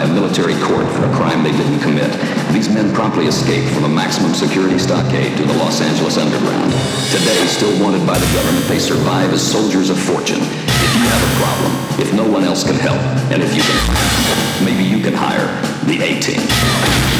by a military court for a crime they didn't commit. These men promptly escaped from a maximum security stockade to the Los Angeles underground. Today, still wanted by the government, they survive as soldiers of fortune. If you have a problem, if no one else can help, and if you can, maybe you can hire the A-Team.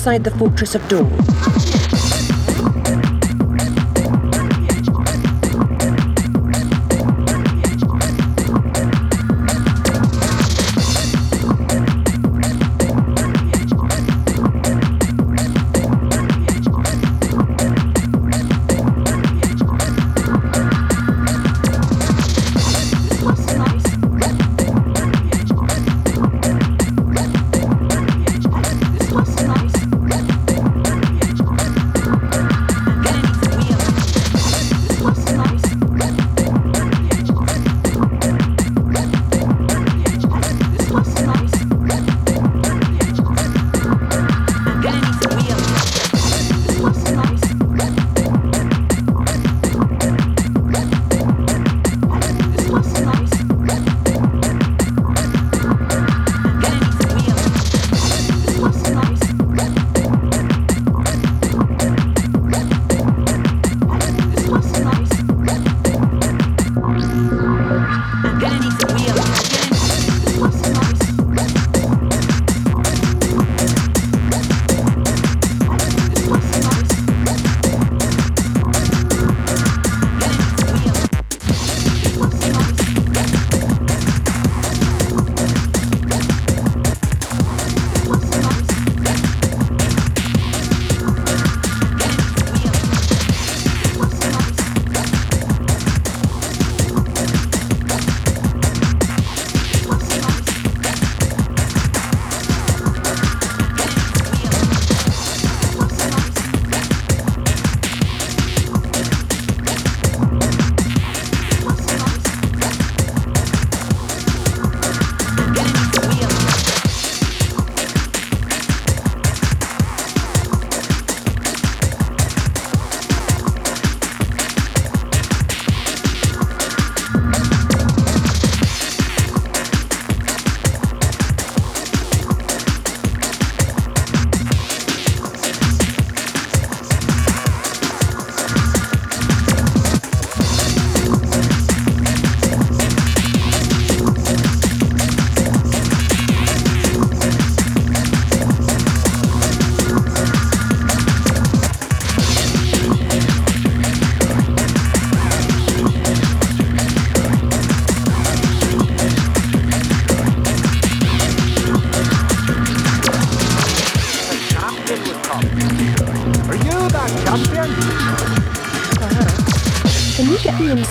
inside the Fortress of Dawn?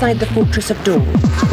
Inside the Fortress of Dawn?